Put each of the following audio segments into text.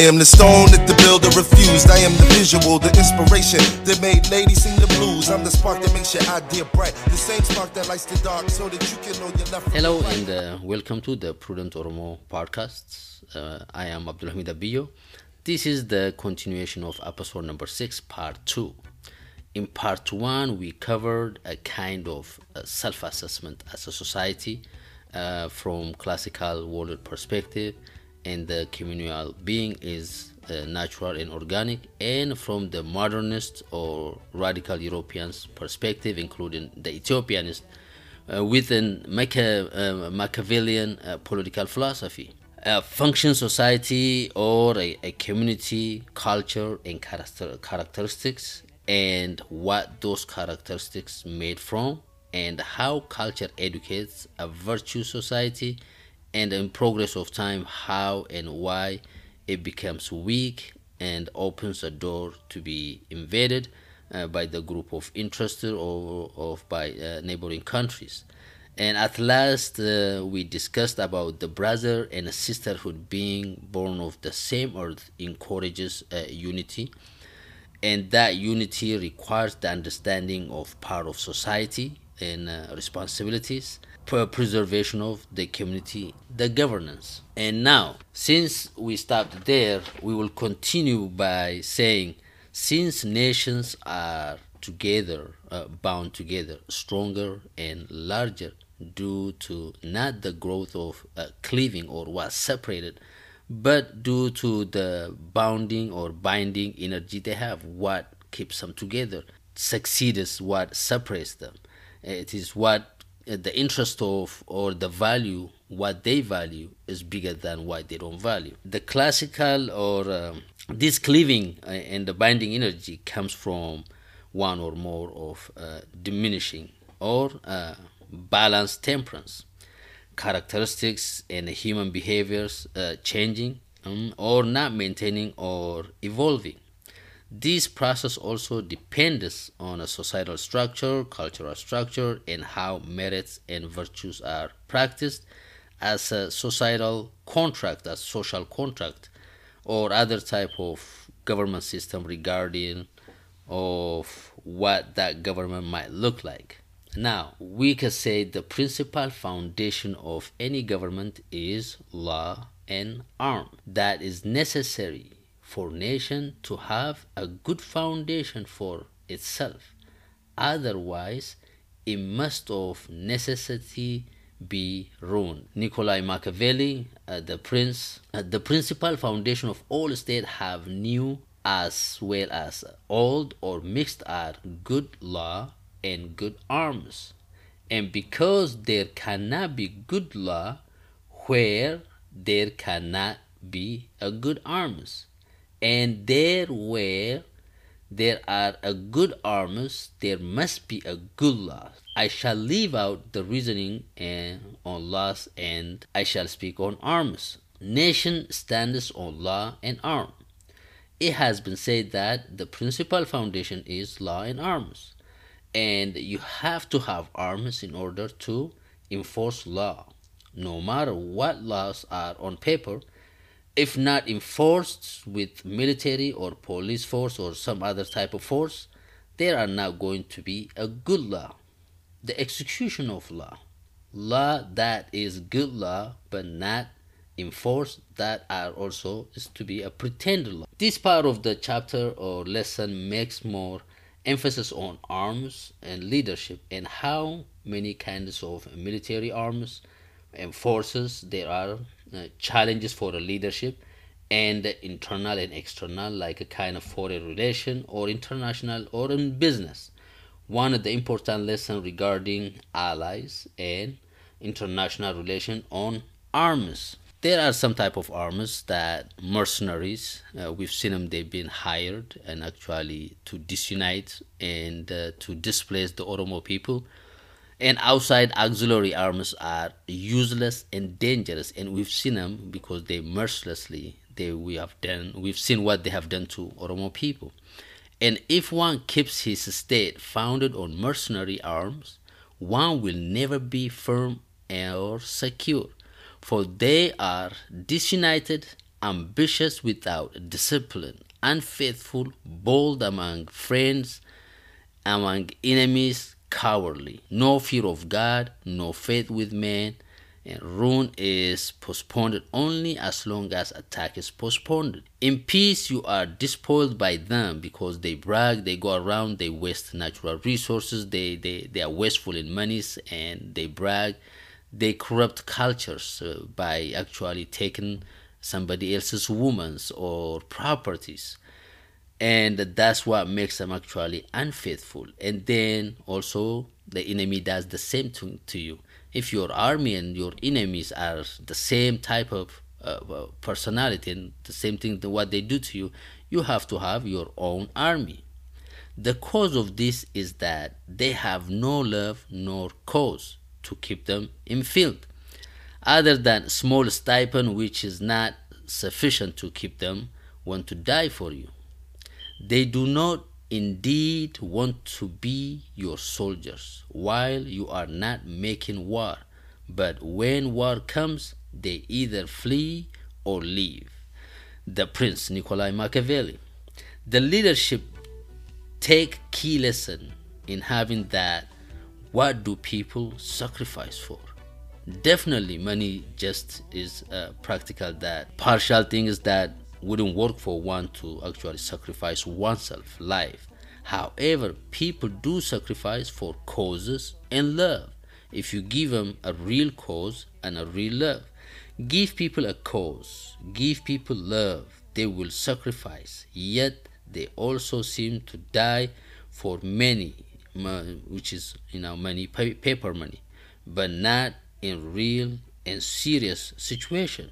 I am the stone that the builder refused. I am the visual, the inspiration that made ladies sing the blues. I'm the spark that makes your idea bright. The same spark that lights the dark so that you can know your left Hello and uh, welcome to the Prudent Oromo podcast. Uh, I am Abdulhamid Abiyo. This is the continuation of episode number six, part two. In part one, we covered a kind of uh, self assessment as a society uh, from classical world perspective, and the communal being is uh, natural and organic, and from the modernist or radical Europeans perspective, including the Ethiopianist uh, within uh, Machiavellian uh, political philosophy. A function society or a, a community, culture, and character, characteristics, and what those characteristics made from, and how culture educates a virtue society, and in progress of time, how and why it becomes weak and opens a door to be invaded uh, by the group of interested or of by uh, neighboring countries. And at last, uh, we discussed about the brother and sisterhood being born of the same earth encourages uh, unity, and that unity requires the understanding of part of society and uh, responsibilities, preservation of the community, the governance. And now, since we stopped there, we will continue by saying, since nations are together, uh, bound together, stronger and larger due to not the growth of uh, cleaving or what separated, but due to the bounding or binding energy they have, what keeps them together succeeds what separates them. It is what the interest of or the value, what they value, is bigger than what they don't value. The classical or um, this cleaving uh, and the binding energy comes from one or more of uh, diminishing or uh, balanced temperance characteristics and human behaviors uh, changing um, or not maintaining or evolving this process also depends on a societal structure cultural structure and how merits and virtues are practiced as a societal contract as social contract or other type of government system regarding of what that government might look like. Now, we can say the principal foundation of any government is law and arm. That is necessary for nation to have a good foundation for itself. Otherwise, it must of necessity be ruined. Nikolai Machiavelli, uh, the prince, uh, the principal foundation of all states have new as well as old or mixed are good law and good arms. And because there cannot be good law where there cannot be a good arms, and there where there are a good arms, there must be a good law. I shall leave out the reasoning and on laws and I shall speak on arms. Nation stands on law and arm. It has been said that the principal foundation is law and arms, and you have to have arms in order to enforce law. No matter what laws are on paper, if not enforced with military or police force or some other type of force, there are not going to be a good law. The execution of law, law that is good law but not enforced, that are also is to be a pretend law. This part of the chapter or lesson makes more emphasis on arms and leadership and how many kinds of military arms and forces there are challenges for the leadership and internal and external like a kind of foreign relation or international or in business. One of the important lessons regarding allies and international relation on arms there are some type of arms that mercenaries uh, we've seen them they've been hired and actually to disunite and uh, to displace the oromo people and outside auxiliary arms are useless and dangerous. And we've seen them because they mercilessly they we have done we've seen what they have done to oromo people. And if one keeps his state founded on mercenary arms one will never be firm or secure. For they are disunited ambitious without discipline, unfaithful, bold among friends, among enemies, cowardly, no fear of God, no faith with men, and ruin is postponed only as long as attack is postponed. In peace, you are despoiled by them because they brag, they go around, they waste natural resources, they, they, they are wasteful in monies, and they brag. They corrupt cultures uh, by actually taking somebody else's women's or properties and that's what makes them actually unfaithful. And then also the enemy does the same thing to you. If your army and your enemies are the same type of uh, personality and the same thing what they do to you you have to have your own army. The cause of this is that they have no love nor cause to keep them in field other than small stipend which is not sufficient to keep them want to die for you they do not indeed want to be your soldiers while you are not making war, but when war comes, they either flee or leave. The Prince Nikolai Machiavelli. The leadership take key lesson in having that what do people sacrifice for? Definitely money just is uh, practical that partial thing is that wouldn't work for one to actually sacrifice oneself life. However people do sacrifice for causes and love. If you give them a real cause and a real love give people a cause give people love they will sacrifice. Yet they also seem to die for many which is you know money paper money but not in real and serious situation.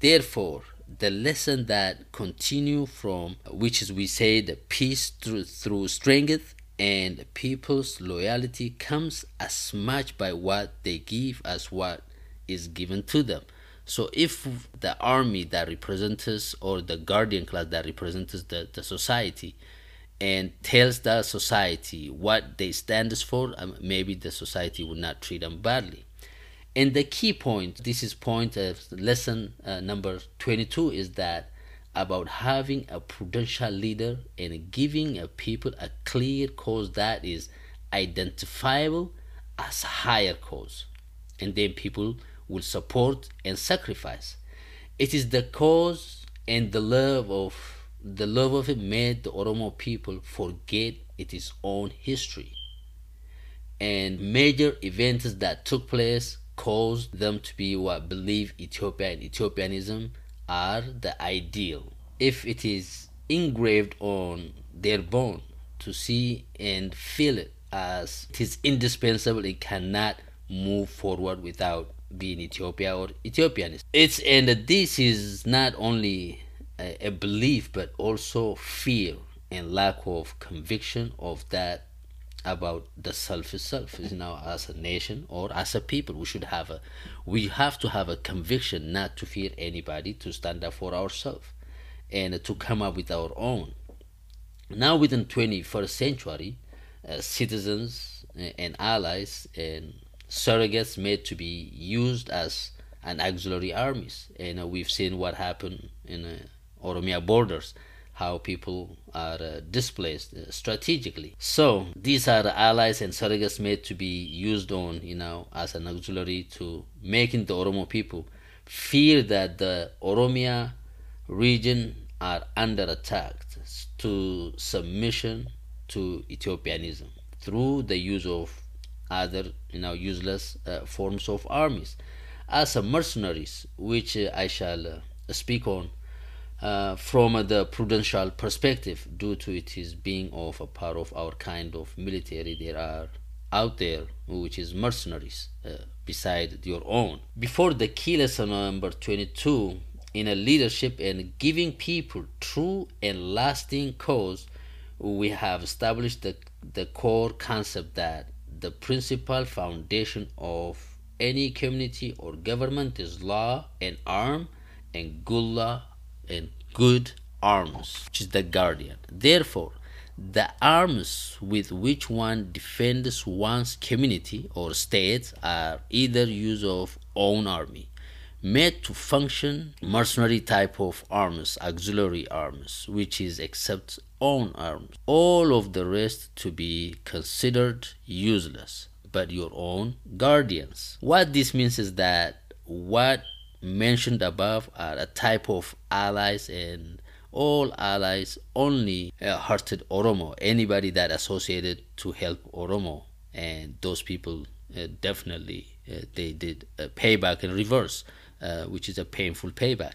Therefore the lesson that continue from which is we say the peace through through strength and people's loyalty comes as much by what they give as what is given to them. So if the army that represents or the guardian class that represents the, the society and tells the society what they stand for um, maybe the society will not treat them badly and the key point, this is point of lesson uh, number 22, is that about having a prudential leader and giving a people a clear cause that is identifiable as higher cause. And then people will support and sacrifice. It is the cause and the love of the love of it made the Oromo people forget its own history and major events that took place caused them to be what believe Ethiopia and Ethiopianism are the ideal. If it is engraved on their bone to see and feel it as it is indispensable, it cannot move forward without being Ethiopia or Ethiopianist. It's and this is not only a, a belief but also fear and lack of conviction of that about the self itself you know as a nation or as a people we should have a we have to have a conviction not to fear anybody to stand up for ourselves and to come up with our own. Now within 21st century uh, citizens and allies and surrogates made to be used as an auxiliary armies. And uh, we've seen what happened in uh, oromia borders how people are uh, displaced uh, strategically. So these are allies and surrogates made to be used on, you know, as an auxiliary to making the Oromo people feel that the Oromia region are under attack to submission to Ethiopianism through the use of other, you know, useless uh, forms of armies as mercenaries, which uh, I shall uh, speak on uh, from the prudential perspective due to it is being of a part of our kind of military there are out there which is mercenaries uh, beside your own. Before the key lesson number 22 in a leadership and giving people true and lasting cause we have established the, the core concept that the principal foundation of any community or government is law and arm and good law and good arms, which is the guardian. Therefore, the arms with which one defends one's community or state are either use of own army, made to function mercenary type of arms, auxiliary arms, which is except own arms. All of the rest to be considered useless, but your own guardians. What this means is that what mentioned above are a type of allies and all allies only uh, hurted Oromo, anybody that associated to help Oromo, and those people uh, definitely uh, they did payback in reverse, uh, which is a painful payback.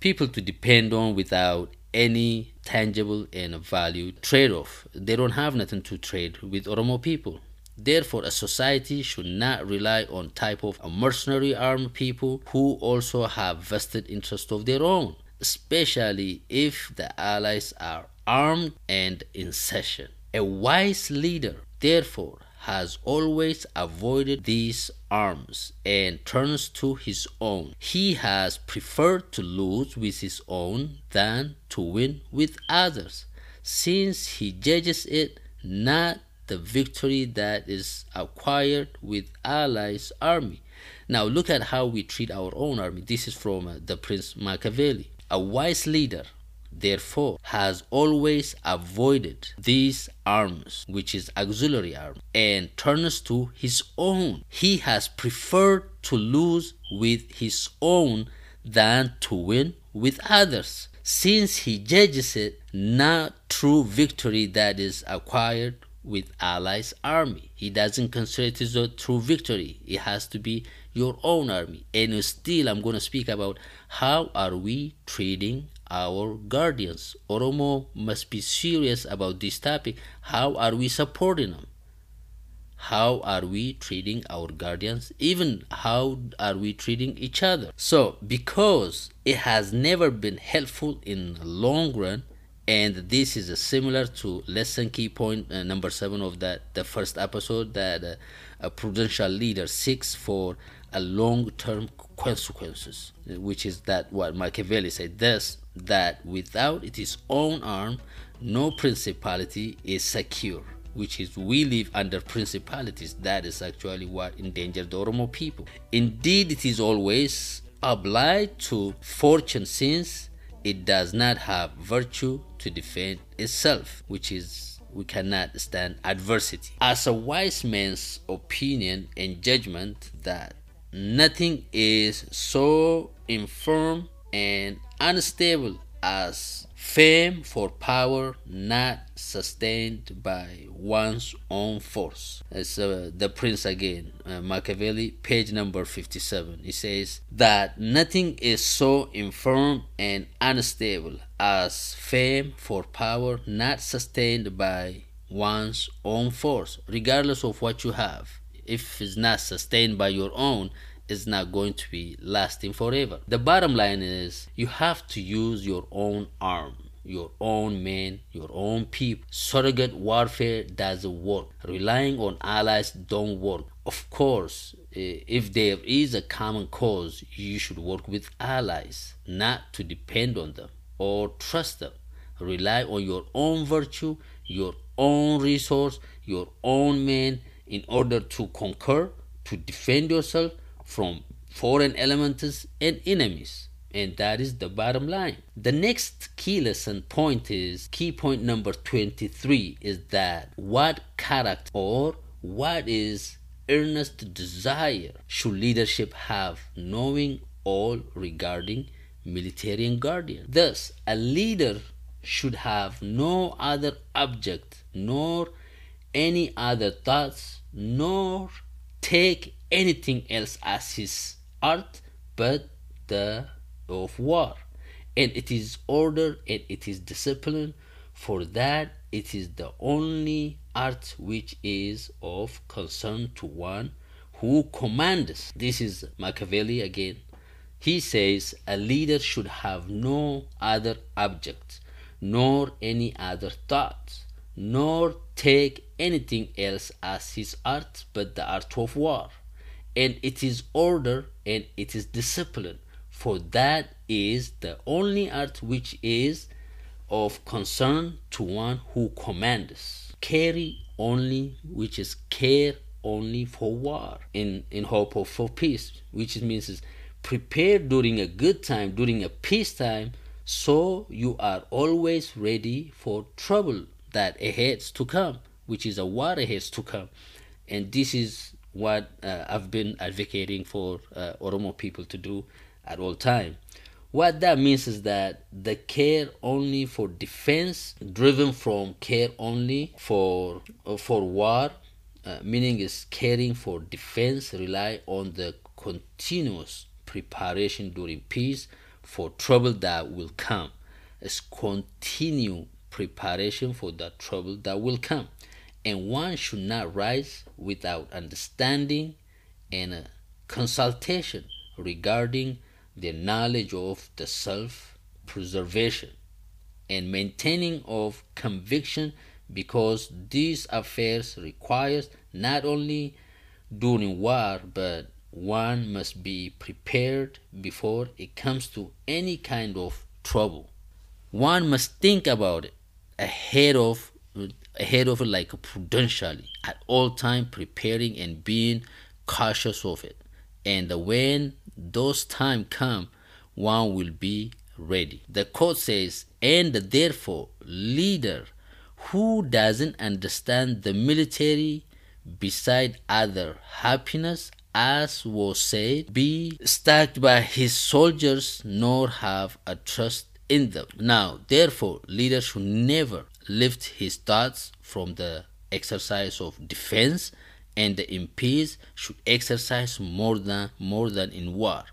People to depend on without any tangible and value trade-off. They don't have nothing to trade with Oromo people. Therefore, a society should not rely on type of mercenary armed people who also have vested interests of their own, especially if the allies are armed and in session. A wise leader, therefore, has always avoided these arms and turns to his own. He has preferred to lose with his own than to win with others, since he judges it not the victory that is acquired with allies' army. Now look at how we treat our own army. This is from uh, the Prince Machiavelli. A wise leader therefore has always avoided these arms which is auxiliary arm and turns to his own he has preferred to lose with his own than to win with others since he judges it not true victory that is acquired with allies army he doesn't consider it as a true victory it has to be your own army and still i'm going to speak about how are we treating our guardians. Oromo must be serious about this topic. How are we supporting them? How are we treating our guardians? Even how are we treating each other? So, because it has never been helpful in the long run, and this is similar to lesson key point uh, number seven of that the first episode that uh, a prudential leader seeks for a long-term consequences, which is that what Machiavelli said. Thus, that without its own arm, no principality is secure. Which is we live under principalities. That is actually what endangered the Oromo people. Indeed, it is always obliged to fortune since it does not have virtue to defend itself, which is we cannot stand adversity. As a wise man's opinion and judgment that nothing is so infirm and unstable as fame for power not sustained by one's own force. It's uh, the prince again, uh, Machiavelli, page number 57. He says that nothing is so infirm and unstable as fame for power not sustained by one's own force, regardless of what you have. If it's not sustained by your own, is not going to be lasting forever. The bottom line is you have to use your own arm your own men, your own people. Surrogate warfare doesn't work. Relying on allies don't work. Of course, eh, if there is a common cause, you should work with allies, not to depend on them or trust them. Rely on your own virtue, your own resource, your own men in order to conquer, to defend yourself, from foreign elements and enemies. And that is the bottom line. The next key lesson point is key point number 23 is that what character or what is earnest desire should leadership have knowing all regarding military and guardian. Thus, a leader should have no other object nor any other thoughts nor take anything else as his art but the of war. And it is order and it is discipline. For that it is the only art which is of concern to one who commands. This is machiavelli again. He says a leader should have no other object nor any other thought nor take anything else as his art but the art of war. And it is order and it is discipline for that is the only art which is of concern to one who commands carry only which is care only for war in in hope of for peace which means is prepare during a good time, during a peace time, so you are always ready for trouble that ahead to come, which is a war ahead to come. And this is what uh, I've been advocating for uh, Oromo people to do at all time. What that means is that the care only for defense, driven from care only for uh, for war, uh, meaning is caring for defense, rely on the continuous preparation during peace for trouble that will come. It's continue preparation for the trouble that will come. And one should not rise without understanding and a consultation regarding the knowledge of the self preservation and maintaining of conviction because these affairs requires not only during war but one must be prepared before it comes to any kind of trouble. One must think about it ahead of ahead of it like prudentially at all time preparing and being cautious of it. And when those time come one will be ready. The quote says and therefore leader who doesn't understand the military beside other happiness as was said be stacked by his soldiers nor have a trust in them. Now therefore leader should never lift his thoughts from the exercise of defense and in peace should exercise more than more than in war.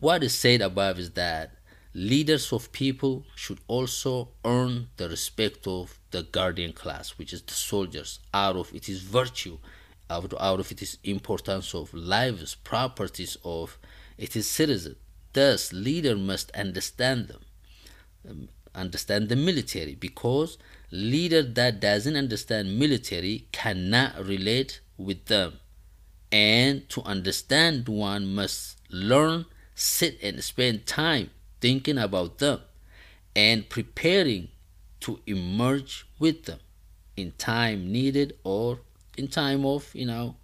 What is said above is that leaders of people should also earn the respect of the guardian class, which is the soldiers, out of its virtue, out of, out of its importance of lives, properties of its citizens. Thus, leader must understand them, um, understand the military, because leader that doesn't understand military cannot relate with them. And to understand, one must learn, sit, and spend time thinking about them and preparing to emerge with them in time needed or in time of, you know,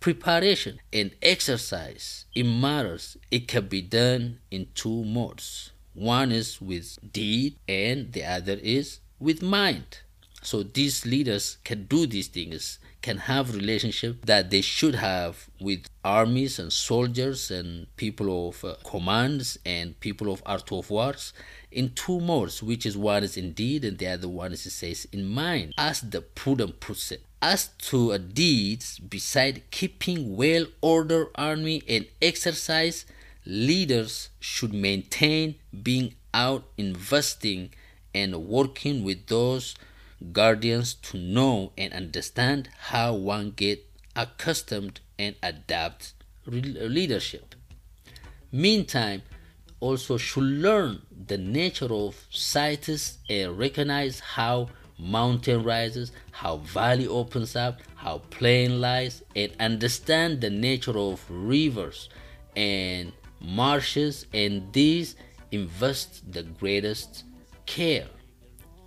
preparation and exercise. It matters. It can be done in two modes. One is with deed, and the other is with mind. So these leaders can do these things, can have relationship that they should have with armies and soldiers and people of uh, commands and people of art of wars in two modes, which is one is in deed and the other one is it says in mind, as the prudent puts it. As to a deeds, beside keeping well ordered army and exercise, leaders should maintain being out investing and working with those guardians to know and understand how one get accustomed and adapt leadership. Meantime, also should learn the nature of sites and recognize how mountain rises, how valley opens up, how plain lies, and understand the nature of rivers and marshes, and these invest the greatest care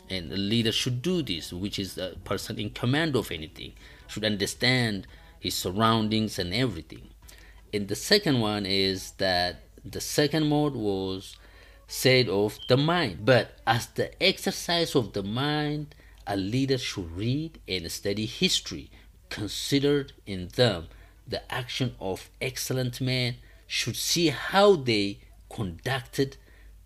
and a leader should do this which is a person in command of anything should understand his surroundings and everything. And the second one is that the second mode was said of the mind. But as the exercise of the mind a leader should read and study history considered in them. The action of excellent men should see how they conducted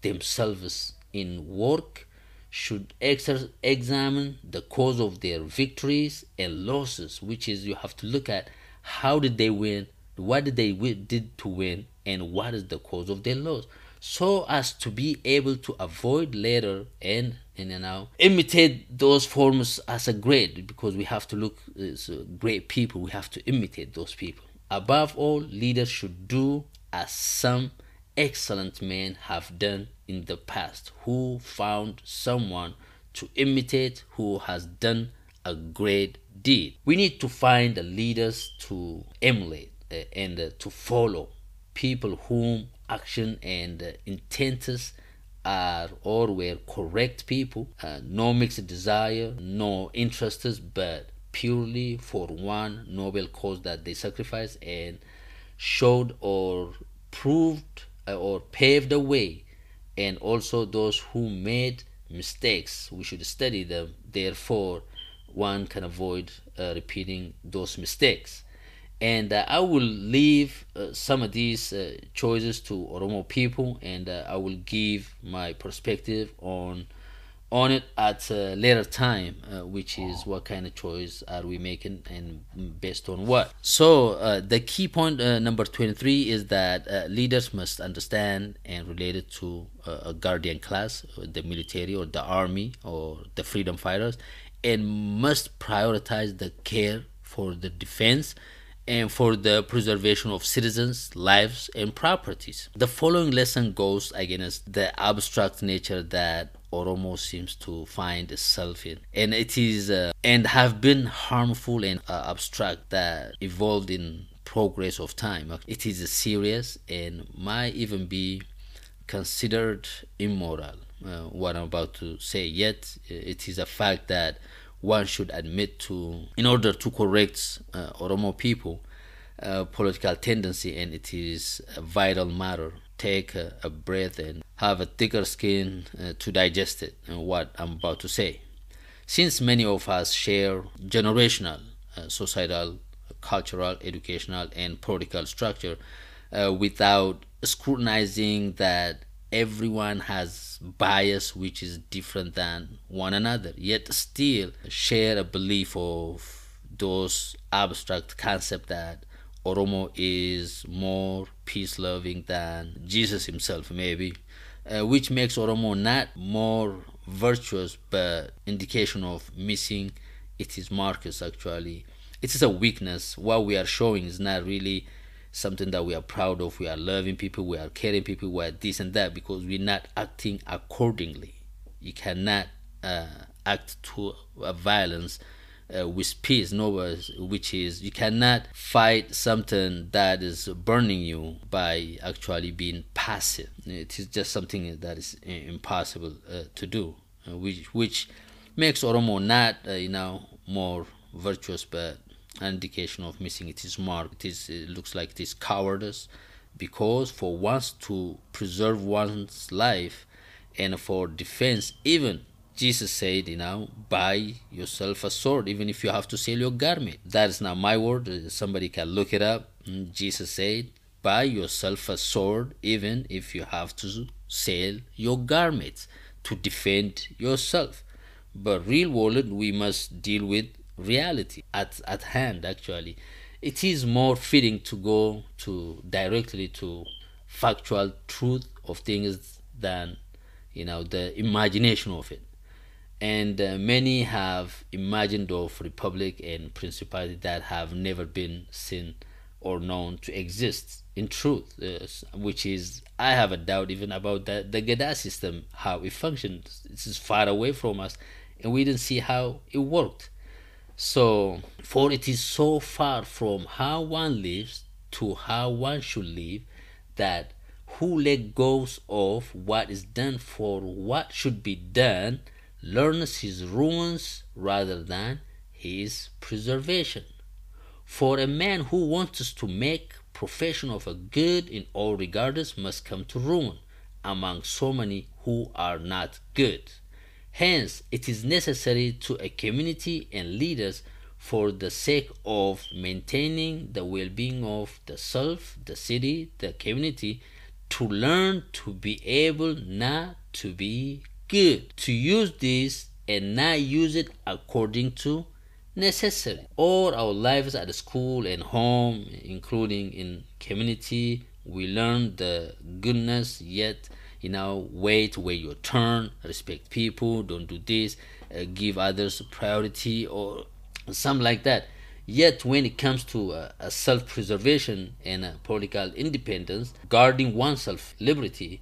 themselves in work should exer- examine the cause of their victories and losses which is you have to look at how did they win what did they w- did to win and what is the cause of their loss. So as to be able to avoid later and and you know imitate those forms as a great because we have to look as great people we have to imitate those people. Above all leaders should do as some excellent men have done in the past who found someone to imitate who has done a great deed. We need to find the leaders to emulate uh, and uh, to follow people whom action and uh, intents are or were correct people, uh, no mixed desire, no interests, but purely for one noble cause that they sacrificed and showed or proved or paved the way, and also those who made mistakes. We should study them. Therefore, one can avoid uh, repeating those mistakes. And uh, I will leave uh, some of these uh, choices to Oromo people, and uh, I will give my perspective on on it at a later time, uh, which is what kind of choice are we making and based on what. So uh, the key point uh, number 23 is that uh, leaders must understand and relate it to uh, a guardian class, the military or the army or the freedom fighters, and must prioritize the care for the defense and for the preservation of citizens' lives and properties. The following lesson goes against the abstract nature that Oromo seems to find itself in, and it is uh, and have been harmful and uh, abstract that evolved in progress of time. It is serious and might even be considered immoral. Uh, what I'm about to say, yet it is a fact that one should admit to in order to correct uh, Oromo people uh, political tendency and it is a vital matter take a, breath and have a thicker skin uh, to digest it and what I'm about to say. Since many of us share generational, uh, societal, cultural, educational, and political structure uh, without scrutinizing that everyone has bias which is different than one another, yet still share a belief of those abstract concepts that Oromo is more peace loving than Jesus himself, maybe, uh, which makes Oromo not more virtuous but indication of missing its Marcus actually. It is a weakness. What we are showing is not really something that we are proud of. We are loving people, we are caring people, we are this and that because we're not acting accordingly. You cannot uh, act to a violence uh, with peace, no, which is you cannot fight something that is burning you by actually being passive. It is just something that is impossible uh, to do, uh, which which makes Oromo not uh, you know more virtuous, but an indication of missing its mark. It is it looks like it is cowardice, because for once to preserve one's life, and for defense even Jesus said, you know, buy yourself a sword, even if you have to sell your garment. That is not my word. Somebody can look it up. Mm, Jesus said, buy yourself a sword, even if you have to sell your garments to defend yourself. But real world, we must deal with reality at, at hand, actually. It is more fitting to go to directly to factual truth of things than, you know, the imagination of it and uh, many have imagined of republic and principality that have never been seen or known to exist. In truth uh, which is i have a doubt even about the, the gada system how it functions this is far away from us and we didn't see how it worked. So for it is so far from how one lives to how one should live that who let goes of what is done for what should be done learns his ruins rather than his preservation. For a man who wants to make profession of a good in all regards must come to ruin among so many who are not good. Hence, it is necessary to a community and leaders for the sake of maintaining the well being of the self, the city, the community, to learn to be able not to be good to use this and not use it according to necessary. All our lives at school and home, including in community, we learn the goodness, yet you know, wait, wait your turn, respect people, don't do this, uh, give others priority, or something like that. Yet, when it comes to uh, a self preservation and political independence, guarding oneself liberty,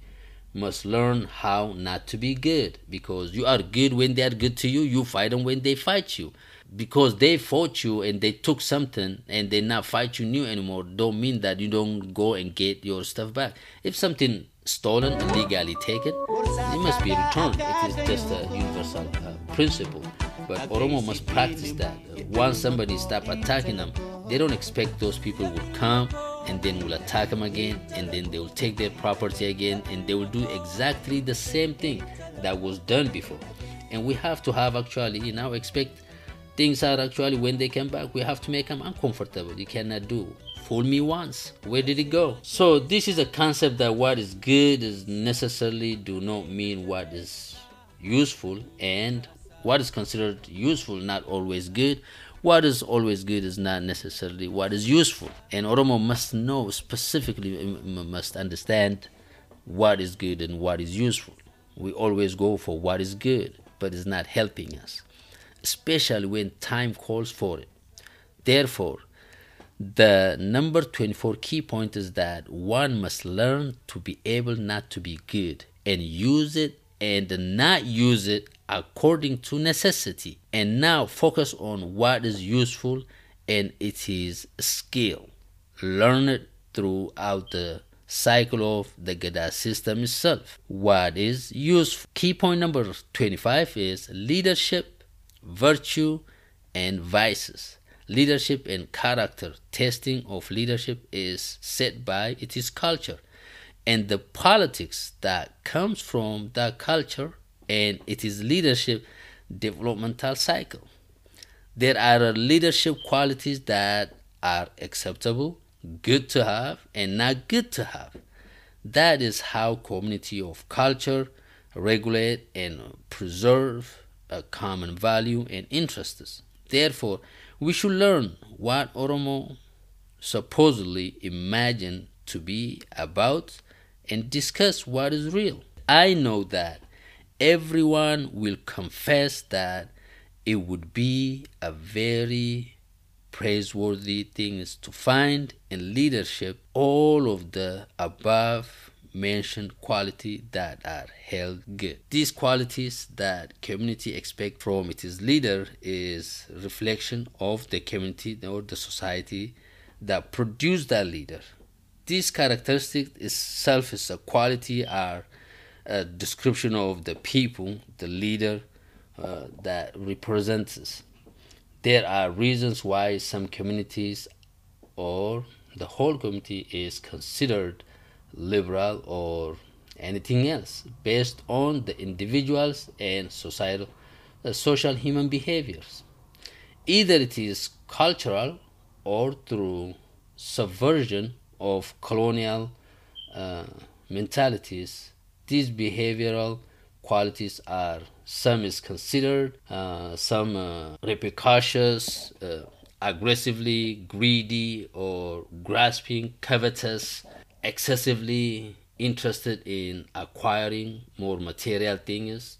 must learn how not to be good. Because you are good when they are good to you you fight them when they fight you. Because they fought you and they took something and they not fight you new anymore don't mean that you don't go and get your stuff back. If something stolen illegally taken it must be returned. It is just a universal uh, principle. But oromo must practice that. Once somebody stop attacking them they don't expect those people would come and then will attack them again and then they will take their property again and they will do exactly the same thing that was done before. And we have to have actually you know expect things are actually when they come back. We have to make them uncomfortable. You cannot do. Fool me once. Where did it go? So this is a concept that what is good is necessarily do not mean what is useful and what is considered useful not always good what is always good is not necessarily what is useful. And oromo must know specifically must understand what is good and what is useful. We always go for what is good but it's not helping us especially when time calls for it. Therefore the number 24 key point is that one must learn to be able not to be good and use it and not use it according to necessity and now focus on what is useful and it is skill learn it throughout the cycle of the Gada system itself. What is useful? Key point number 25 is leadership, virtue, and vices. Leadership and character testing of leadership is set by its culture and the politics that comes from that culture and it is leadership developmental cycle. There are leadership qualities that are acceptable, good to have, and not good to have. That is how community of culture regulate and preserve a common value and interests. Therefore, we should learn what Oromo supposedly imagine to be about and discuss what is real. I know that everyone will confess that it would be a very praiseworthy thing is to find in leadership all of the above mentioned quality that are held good. These qualities that community expect from its leader is reflection of the community or the society that produced that leader. These characteristics itself is a quality are a description of the people, the leader uh, that represents us. There are reasons why some communities or the whole community is considered liberal or anything else based on the individuals and societal uh, social human behaviors either it is cultural or through subversion of colonial uh, mentalities these behavioral qualities are some is considered uh, some uh, repercussions uh, aggressively greedy or grasping covetous excessively interested in acquiring more material things.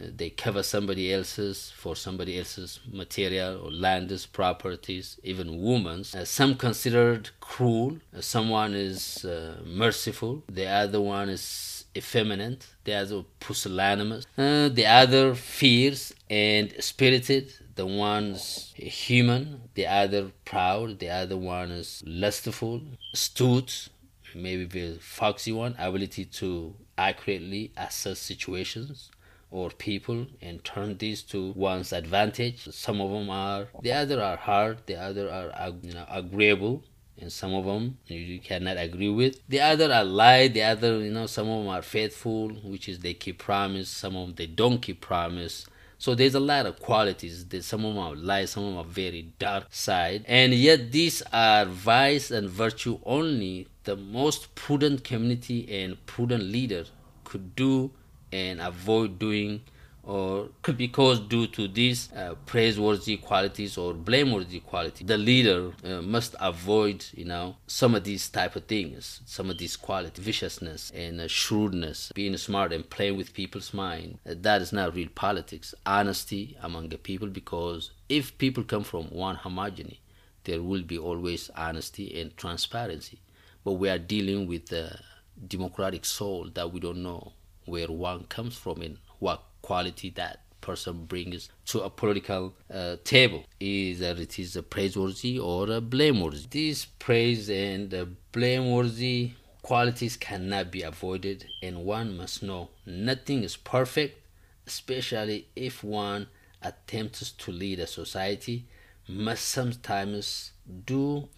Uh, they cover somebody else's for somebody else's material or lands properties even women's uh, some considered cruel. Uh, someone is merciful. The other one is effeminate the other pusillanimous. Uh, the other fierce and spirited the one's human the other proud the other one is lustful astute maybe the foxy one ability to accurately assess situations or people and turn these to one's advantage. Some of them are the other are hard the other are you know, agreeable and some of them you cannot agree with. The other are lie. The other you know some of them are faithful which is they keep promise. Some of them they don't keep promise. So there's a lot of qualities that some of them are light some of them are very dark side. And yet these are vice and virtue only the most prudent community and prudent leader could do and avoid doing or because due to these uh, praiseworthy qualities or blameworthy qualities. The leader uh, must avoid you know some of these type of things some of these qualities viciousness and uh, shrewdness being smart and playing with people's mind. Uh, that is not real politics. Honesty among the people because if people come from one homogeny there will be always honesty and transparency. But we are dealing with a democratic soul that we don't know where one comes from and what quality that person brings to a political uh, table either it is a praiseworthy or a blameworthy these praise and blameworthy qualities cannot be avoided and one must know nothing is perfect especially if one attempts to lead a society must sometimes do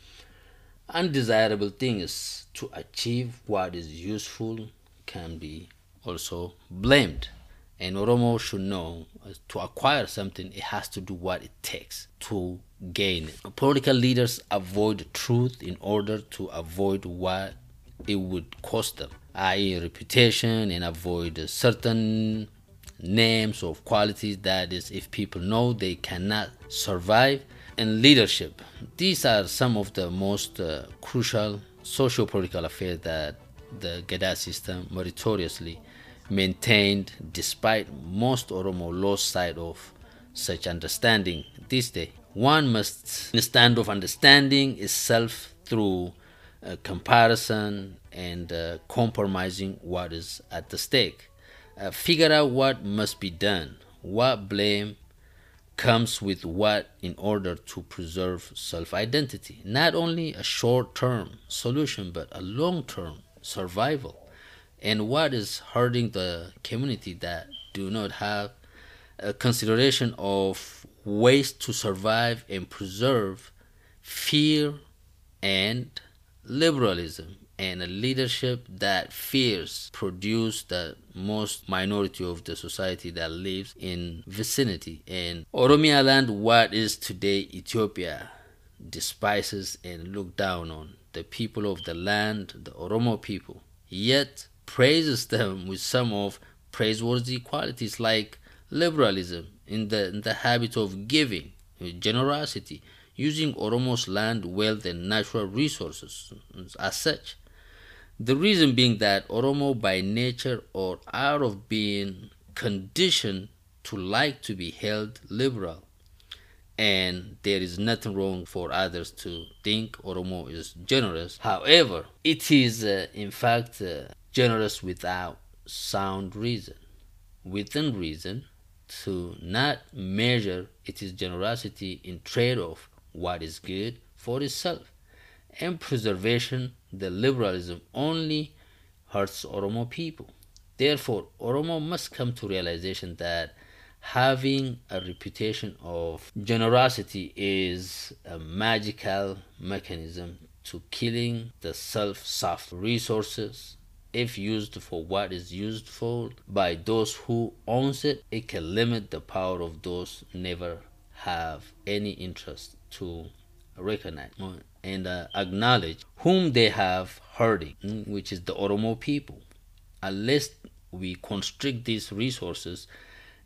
undesirable things to achieve what is useful can be also blamed. And Oromo should know uh, to acquire something, it has to do what it takes to gain it. Political leaders avoid truth in order to avoid what it would cost them, i.e., reputation, and avoid certain names of qualities that is, if people know they cannot survive. And leadership. These are some of the most uh, crucial socio-political affairs that the Geda system meritoriously maintained despite most Oromo lost sight of such understanding this day. One must stand of understanding itself through uh, comparison and uh, compromising what is at the stake. Uh, figure out what must be done, what blame comes with what in order to preserve self identity. Not only a short term solution, but a long term survival and what is hurting the community that do not have a consideration of ways to survive and preserve fear and liberalism and a leadership that fears produce the most minority of the society that lives in vicinity. And oromia land what is today ethiopia despises and look down on the people of the land the oromo people. Yet praises them with some of praiseworthy qualities like liberalism in the, in the habit of giving, generosity, using Oromo's land, wealth, and natural resources as such. The reason being that Oromo, by nature or out of being conditioned to like to be held liberal, and there is nothing wrong for others to think Oromo is generous. However, it is uh, in fact uh, generous without sound reason. Within reason, to not measure its generosity in trade off what is good for itself. And preservation, the liberalism only hurts Oromo people. Therefore, Oromo must come to realization that having a reputation of generosity is a magical mechanism to killing the self-soft resources if used for what is used for by those who owns it, it can limit the power of those never have any interest to recognize and uh, acknowledge whom they have hurting, mm, which is the Oromo people. Unless we constrict these resources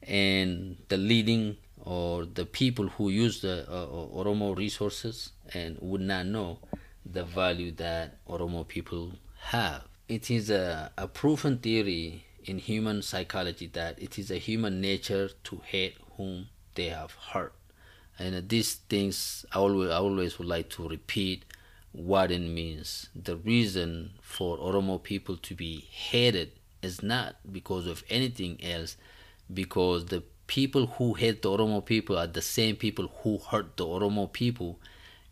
and the leading or the people who use the uh, Oromo resources and would not know the value that Oromo people have it is a, a proven theory in human psychology that it is a human nature to hate whom they have hurt. And these things I always, I always would like to repeat what it means. The reason for Oromo people to be hated is not because of anything else, because the people who hate the Oromo people are the same people who hurt the Oromo people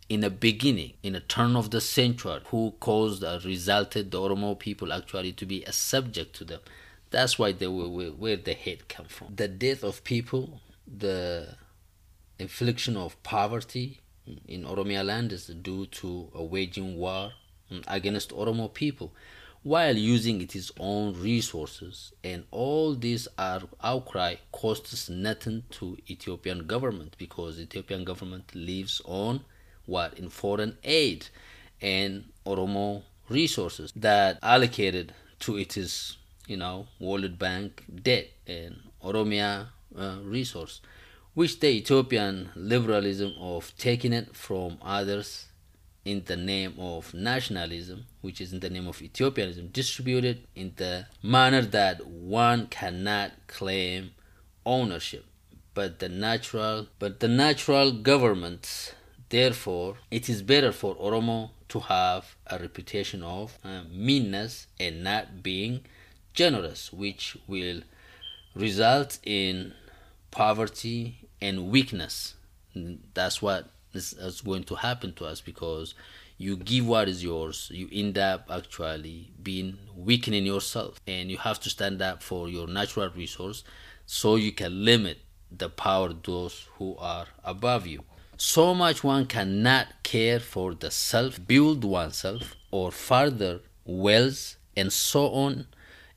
in the beginning, in a turn of the century, who caused or resulted the Oromo people actually to be a subject to them. That's why they were where, where the hate come from. The death of people, the infliction of poverty in Oromia land is due to a waging war against Oromo people while using its own resources and all these are outcry costs nothing to Ethiopian government because Ethiopian government lives on what in foreign aid and Oromo resources that allocated to its you know World Bank debt and Oromia uh, resource, which the Ethiopian liberalism of taking it from others in the name of nationalism, which is in the name of Ethiopianism, distributed in the manner that one cannot claim ownership. But the natural, but the natural governments Therefore, it is better for Oromo to have a reputation of uh, meanness and not being generous, which will result in poverty and weakness. That's what is, going to happen to us because you give what is yours, you end up actually being weakening yourself, and you have to stand up for your natural resource so you can limit the power of those who are above you. So much one cannot care for the self, build oneself, or further wealth, and so on,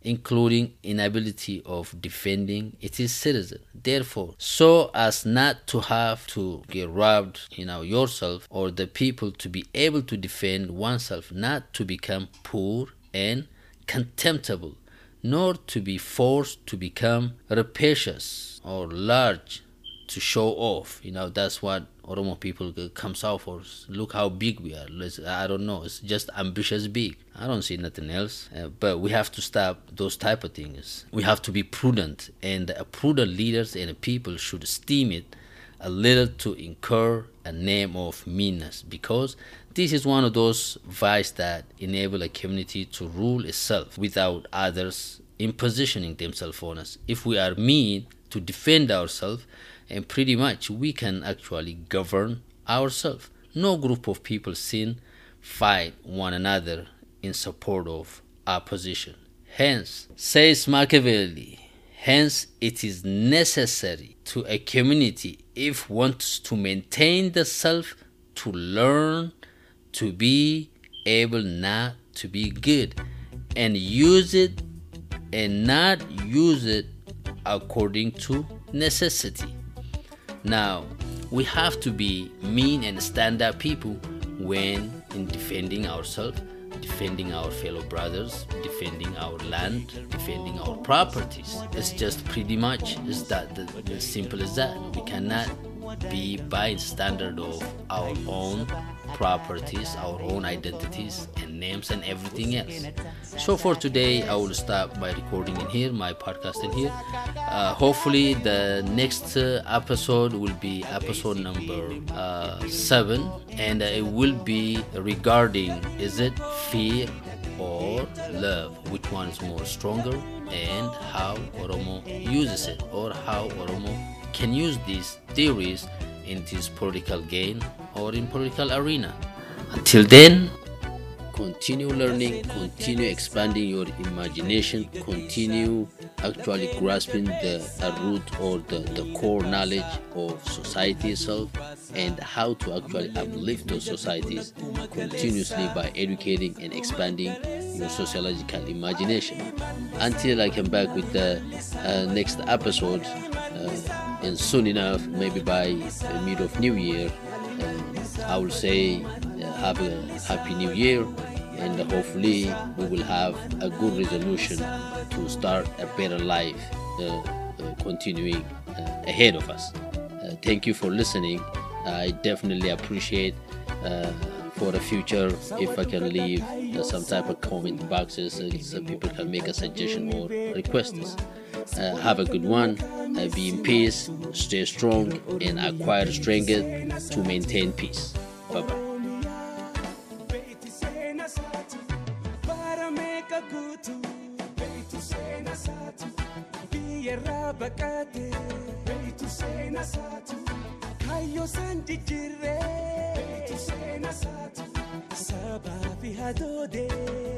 including inability of defending its citizen. Therefore, so as not to have to get robbed, you know, yourself or the people to be able to defend oneself, not to become poor and contemptible, nor to be forced to become rapacious or large to show off. You know, that's what Oromo people comes out for. Look how big we are. Let's, I don't know. It's just ambitious big. I don't see nothing else. Uh, but we have to stop those type of things. We have to be prudent, and uh, prudent leaders and people should esteem it a little to incur a name of meanness because this is one of those vices that enable a community to rule itself without others impositioning themselves on us. If we are mean to defend ourselves, and pretty much we can actually govern ourselves. No group of people sin fight one another in support of our position. Hence, says Machiavelli, hence it is necessary to a community if wants to maintain the self to learn to be able not to be good and use it and not use it according to necessity. Now, we have to be mean and stand up people when in defending ourselves, defending our fellow brothers, defending our land, defending our properties. It's just pretty much is that the, as simple as that. We cannot be by standard of our own properties, our own identities and names and everything else. So for today, I will stop my recording in here, my podcast in here. Uh, hopefully, the next uh, episode will be episode number uh, seven, and it will be regarding is it fear or love, which one is more stronger, and how Oromo uses it, or how Oromo can use these theories in this political game or in political arena. Until then, continue learning, continue expanding your imagination, continue actually grasping the, the root or the, the core knowledge of society itself and how to actually uplift those societies continuously by educating and expanding your sociological imagination. Until I come back with the uh, next episode, uh, and soon enough, maybe by the mid of New Year, uh, I will say uh, have a happy New Year and hopefully we will have a good resolution to start a better life uh, uh, continuing uh, ahead of us. Uh, thank you for listening. I definitely appreciate uh, for the future if I can leave uh, some type of comment boxes so people can make a suggestion or request Uh, have a good one. Uh, be in peace. Stay strong and acquire strength to maintain peace. Bye bye. Kayyoo san jijjiirree. Beektu seenaa saatu. Sabaafi hadoodee.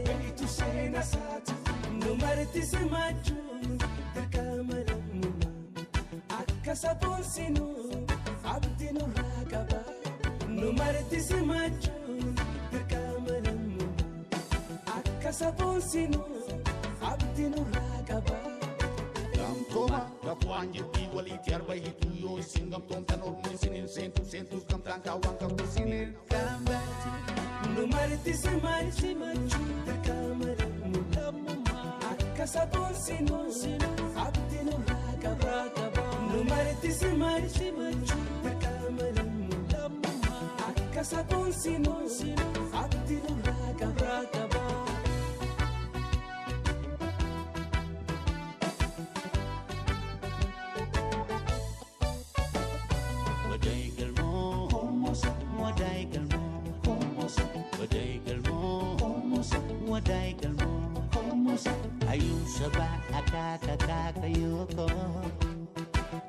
Beektu seenaa saatu. Numarratti simaachuu. sabuun sinuu abdii nu haa qaba nu martisi machuun dirqama namnu akka sabuun sinuu abdii nu haa qaba. Gamtooma gaafu waan jetti walitti arba hiituu yoo isin gamtoomtan ormi isiniin seentu seentus gamtaan kaawwan qabu isin ergamba. Nu martisi machuun dirqama namnu akka sabuun sinuu abdii nu haa qaba. Sommaaritti simmaaritti manchuu takka malee mul'atu. Akka saakoon simmoo ati.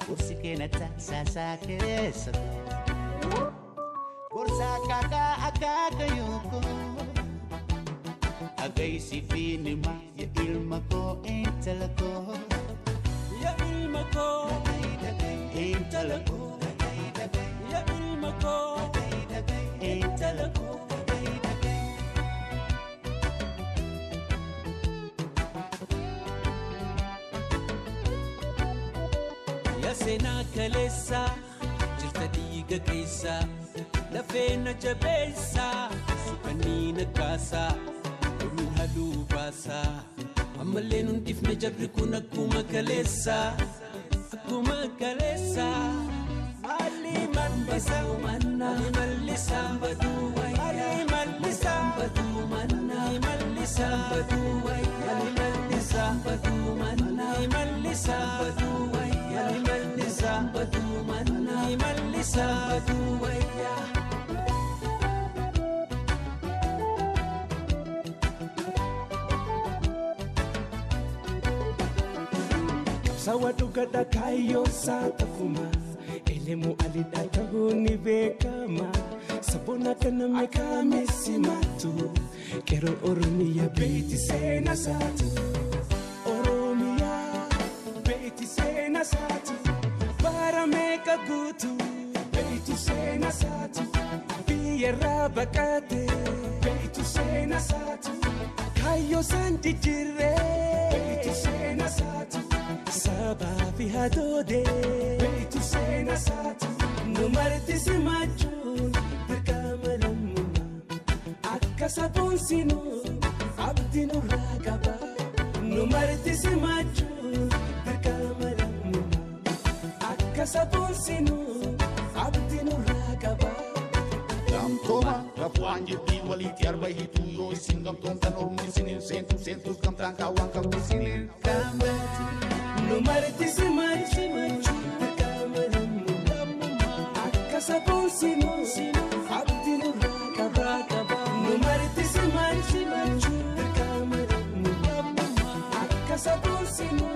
kursigeena taxasaakereesa gorsaa kakaa akaakayoko agaysi fiinima ya ilmako intalako ya ilmako intalako ya ilmako intalako seenaa kaleessa jirta dhiiga keessa lafee na jabeessa suphanii na kaasa dhumni halluu baasa ammallee nun dhiifne jarri kun akkuma kaleessa akkuma kaleessa maalii malbisa mannaa malbisa baduu maalii malbisa baduu mannaa malbisa baduu maalii malbisa baduu mannaa malbisa baduu maalii malbisa badu manna Ali mallisa sawa dhugadha kaayyoo isaa tafuma elemu alidha ta'uu ni beekama sabona kana mekaame simatu qeerroon oromiyaa beeti seena irra guutu beektu seenaa saatu biyyarraa baqate beektu seenaa saatu kaayyoo san jijjiirree beektu seenaa saatu sabaa fi haadhoodee beektu seenaa saatu numarratti simaachuun dirqama lammummaa akka saboonsinuu abdiin irraa qaba numarratti simaachuun. saaphoorsinuu abdiinuu raakaba. Gamtooma raafuu waan jettee walitti arba hiituu yoo isin gamtoon kan ormi isiniin seentuu seentuus gamtaan kaawwan qabdu isiniin. Gamtooti numaritti simaachuu kakaamarummaa akka saaphoorsinuu abdiinuu raakaba. Numaritti simaachuu kakaamarummaa akka saaphoorsinuu.